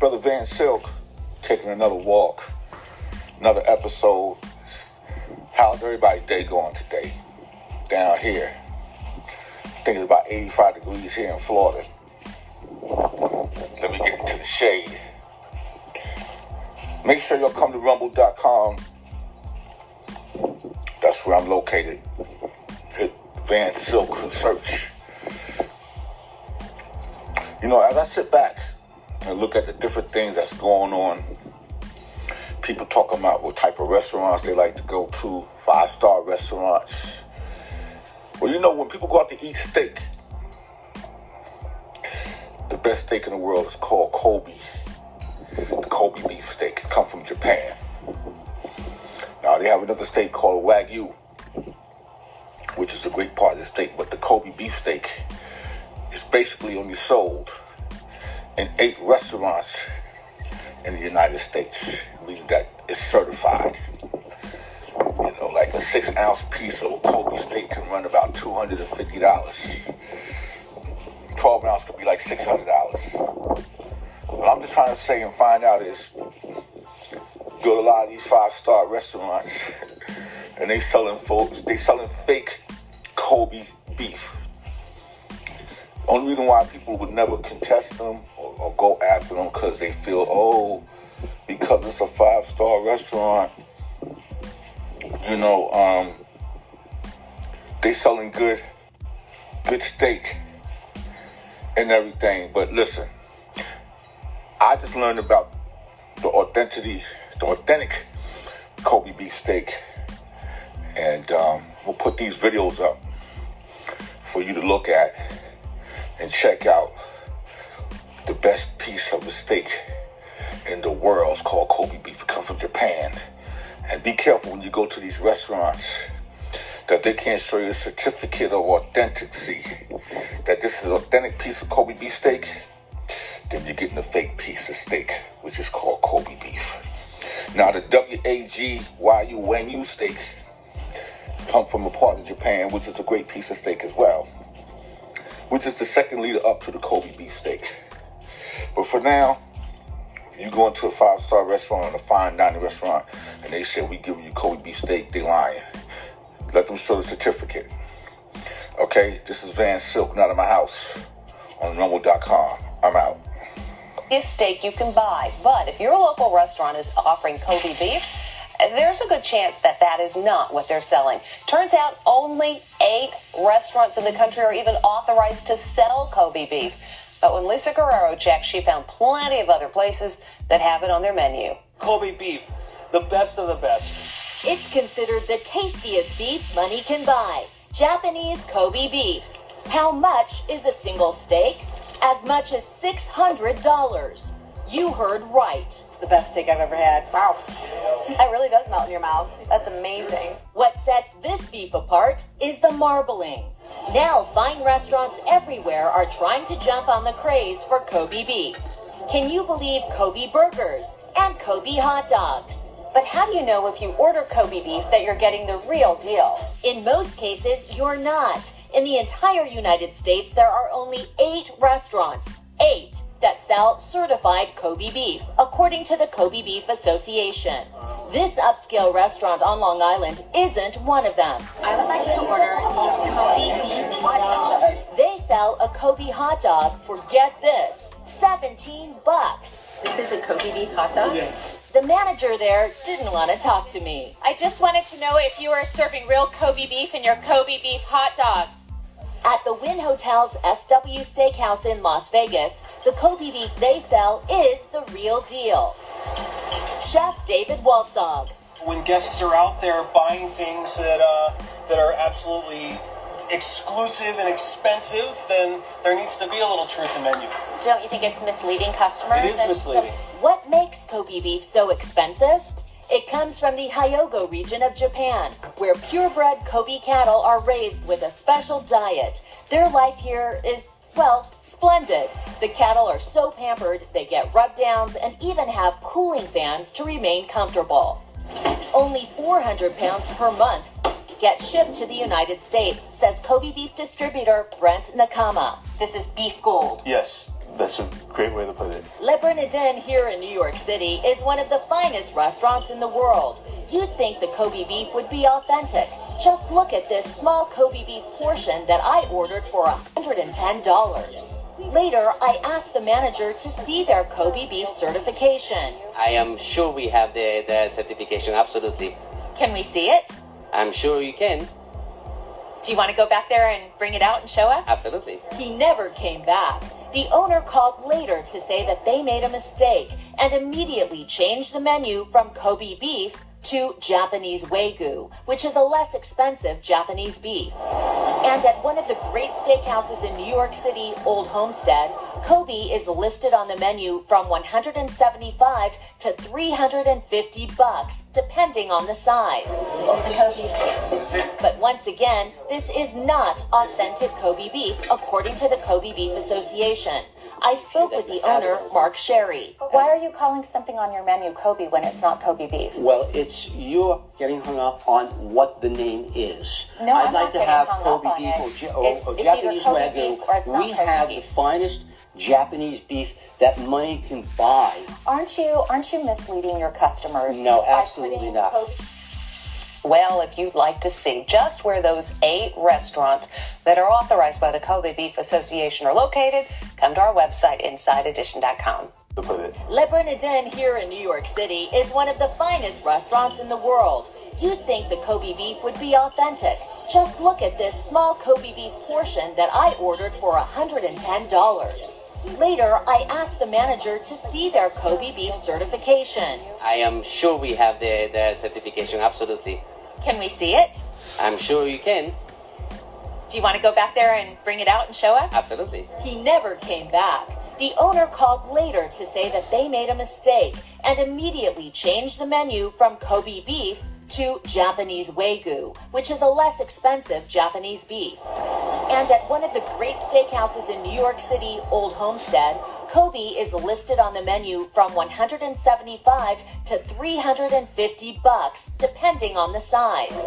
Brother Van Silk taking another walk, another episode. How's everybody day going today? Down here. I think it's about 85 degrees here in Florida. Let me get into the shade. Make sure y'all come to rumble.com. That's where I'm located. Hit Van Silk search. You know, as I sit back and look at the different things that's going on, people talking about what type of restaurants they like to go to, five star restaurants. Well, you know, when people go out to eat steak, the best steak in the world is called Kobe. The Kobe beef steak. It comes from Japan. Now, they have another steak called Wagyu, which is a great part of the steak, but the Kobe beef steak is basically only sold in eight restaurants in the United States, meaning that it's certified. You know, like a six ounce piece of Kobe steak can run about $250. 12 ounce could be like $600. What I'm just trying to say and find out is go to a lot of these five star restaurants and they selling folks, they selling fake Kobe beef. Only reason why people would never contest them or, go after them because they feel, oh, because it's a five star restaurant, you know, um, they selling good, good steak and everything. But listen, I just learned about the authenticity, the authentic Kobe beef steak, and um, we'll put these videos up for you to look at and check out the best piece of the steak in the world. is called Kobe beef. It comes from Japan. And be careful when you go to these restaurants that they can't show you a certificate of authenticity. That this is an authentic piece of Kobe beef steak. Then you're getting a fake piece of steak, which is called Kobe beef. Now the W-A-G-Y-U Wagyu steak come from a part of Japan, which is a great piece of steak as well which is the second leader up to the Kobe beef steak. For now, if you go into a five star restaurant or a fine dining restaurant and they say we giving you Kobe beef steak, they lying. Let them show the certificate. Okay, this is Van Silk, not in my house on rumble.com. I'm out. This steak you can buy, but if your local restaurant is offering Kobe beef, there's a good chance that that is not what they're selling. Turns out only eight restaurants in the country are even authorized to sell Kobe beef. But when Lisa Guerrero checked, she found plenty of other places that have it on their menu. Kobe beef, the best of the best. It's considered the tastiest beef money can buy. Japanese Kobe beef. How much is a single steak? As much as $600. You heard right. The best steak I've ever had. Wow. That really does melt in your mouth. That's amazing. What sets this beef apart is the marbling. Now, fine restaurants everywhere are trying to jump on the craze for Kobe beef. Can you believe Kobe burgers and Kobe hot dogs? But how do you know if you order Kobe beef that you're getting the real deal? In most cases, you're not. In the entire United States, there are only eight restaurants. Eight that sell certified Kobe beef, according to the Kobe Beef Association. This upscale restaurant on Long Island isn't one of them. I would like to order a Kobe beef hot dog. They sell a Kobe hot dog for get this, 17 bucks. This is a Kobe beef hot dog? Yes. The manager there didn't want to talk to me. I just wanted to know if you were serving real Kobe beef in your Kobe beef hot dog. At the Wynn Hotel's SW Steakhouse in Las Vegas, the Kobe beef they sell is the real deal. Chef David Walzog. When guests are out there buying things that uh, that are absolutely exclusive and expensive, then there needs to be a little truth in menu. Don't you think it's misleading customers? It is misleading. What makes Kobe beef so expensive? It comes from the Hyogo region of Japan, where purebred Kobe cattle are raised with a special diet. Their life here is, well, splendid. The cattle are so pampered, they get rub downs and even have cooling fans to remain comfortable. Only 400 pounds per month get shipped to the United States, says Kobe beef distributor Brent Nakama. This is beef gold. Yes. That's a great way to put it. Le Bernardin here in New York City is one of the finest restaurants in the world. You'd think the Kobe beef would be authentic. Just look at this small Kobe beef portion that I ordered for $110. Later, I asked the manager to see their Kobe beef certification. I am sure we have the, the certification, absolutely. Can we see it? I'm sure you can, Do you want to go back there and bring it out and show us? absolutely. He never came back. The owner called later to say that they made a mistake and immediately changed the menu from Kobe beef to Japanese Wagyu, which is a less expensive Japanese beef. And at one of the great steakhouses in New York City, Old Homestead, Kobe is listed on the menu from 175 to 350 bucks, depending on the size. But once again, this is not authentic Kobe beef, according to the Kobe Beef Association. I spoke with the owner, Marc Sherry. Why are you calling something on your menu Kobe when it's not Kobe beef? Well, it's you're getting hung up on what the name is. No, I'd I'm like not to getting have hung Kobe up on beef it. or, Ja- or, It's- or it's Japanese Kobe wagyu. beef or it's not we Kobe have beef. the finest Japanese beef that money can buy. Aren't you aren't you misleading your customers? No, absolutely not. Kobe- Well, if you'd like to see just where those eight restaurants that are authorized by the Kobe Beef Association are located, come to our website, InsideEdition.com. To put. Le Bernardin here in New York City is one of the finest restaurants in the world. You'd think the Kobe beef would be authentic. Just look at this small Kobe beef portion that I ordered for $110. Later, I asked the manager to see their Kobe beef certification. I am sure we have the, the certification, absolutely. Can we see it? I'm sure you can, Do you want to go back there and bring it out and show us? absolutely. He never came back. The owner called later to say that they made a mistake and immediately changed the menu from Kobe beef to Japanese Wagyu, which is a less expensive Japanese beef. And at one of the great steakhouses in New York City, Old Homestead, Kobe is listed on the menu from 175 to 350 bucks, depending on the size.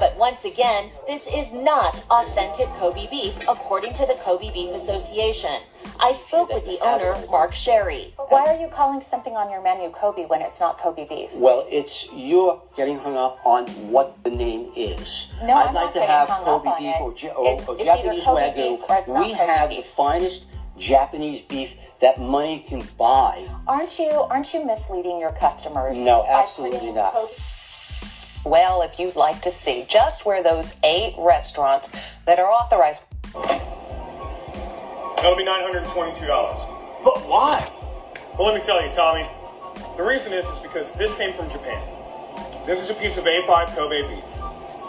But once again, this is not authentic Kobe beef, according to the Kobe Beef Association. I spoke with the owner, Marc Sherry. Why are you calling something on your menu Kobe when it's not Kobe beef? Well, it's you're getting hung up on what the name is. No, I'd I'm like not to getting have hung Kobe up on beef it. or, Ja- or, It's- or it's Japanese Kobe wagyu. beef or it's not we Kobe have beef. the finest Japanese beef that money can buy. Aren't you aren't you misleading your customers? No, absolutely not. Kobe- Well, if you'd like to see just where those eight restaurants that are authorized That'll be $922. But why? Well, let me tell you, Tommy. The reason is is because this came from Japan. This is a piece of A5 Kobe beef.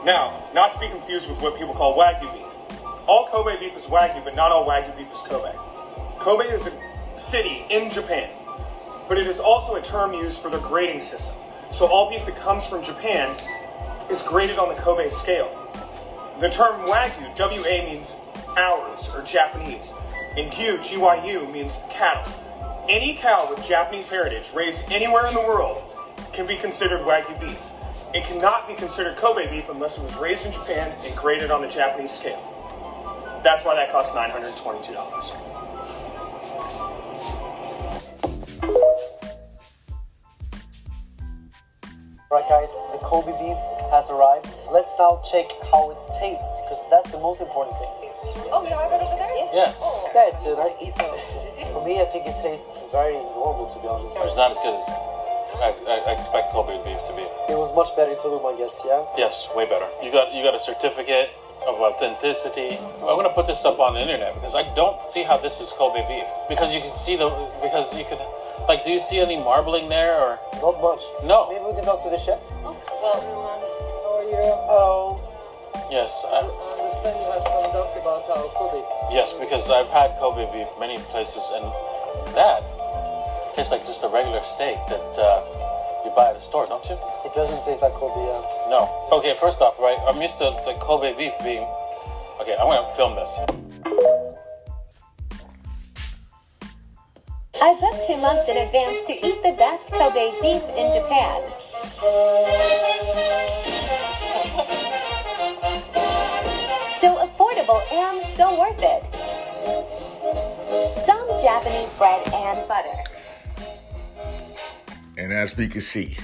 Now, not to be confused with what people call Wagyu beef. All Kobe beef is Wagyu, but not all Wagyu beef is Kobe. Kobe is a city in Japan, but it is also a term used for the grading system. So all beef that comes from Japan is graded on the Kobe scale. The term Wagyu, WA means ours or Japanese, and Gyu, GYU means cattle. Any cow with Japanese heritage raised anywhere in the world can be considered Wagyu beef. It cannot be considered Kobe beef unless it was raised in Japan and graded on the Japanese scale. That's why that costs $922. Guys, the Kobe beef has arrived. Let's now check how it tastes, because that's the most important thing. Oh, you have it over there? Yeah. Oh. Yeah, it's a nice beef. For me, I think it tastes very normal, to be honest. It's not as good as I, I, I expect Kobe beef to be. It was much better in Tulum, I guess, yeah? Yes, way better. You got you got a certificate of authenticity. I'm gonna put this up on the internet because I don't see how this is Kobe beef. Because you can see the because you can like do you see any marbling there or Not much. no? Maybe we can talk to the chef. Well, how are you? Oh, Yes, I I, understand you have some doubt about our Kobe. yes, because I've had Kobe beef many places and that tastes like just a regular steak that uh, you buy at a store, don't you? it doesn't taste like Kobe, yeah. No. Okay, first off, right, I'm used to the Kobe beef being. Okay, I'm gonna film this. I booked two months in advance to eat the best Kobe beef in Japan. So affordable and so worth it. Some Japanese bread and butter. And as we can see,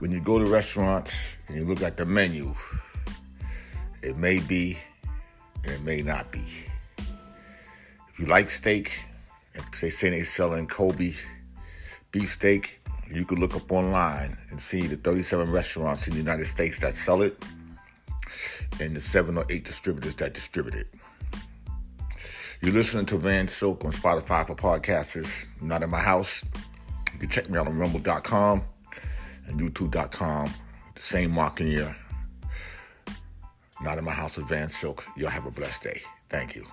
when you go to restaurants and you look at the menu, it may be and it may not be. If you like steak, they say they're selling Kobe beef steak, you can look up online and see the 37 restaurants in the United States that sell it and the seven or eight distributors that distribute it. You're listening to Van Silk on Spotify for podcasters. Not in my house. You can check me out on rumble.com and youtube.com. The same mark in your Not in my house with Van Silk. Y'all have a blessed day. Thank you.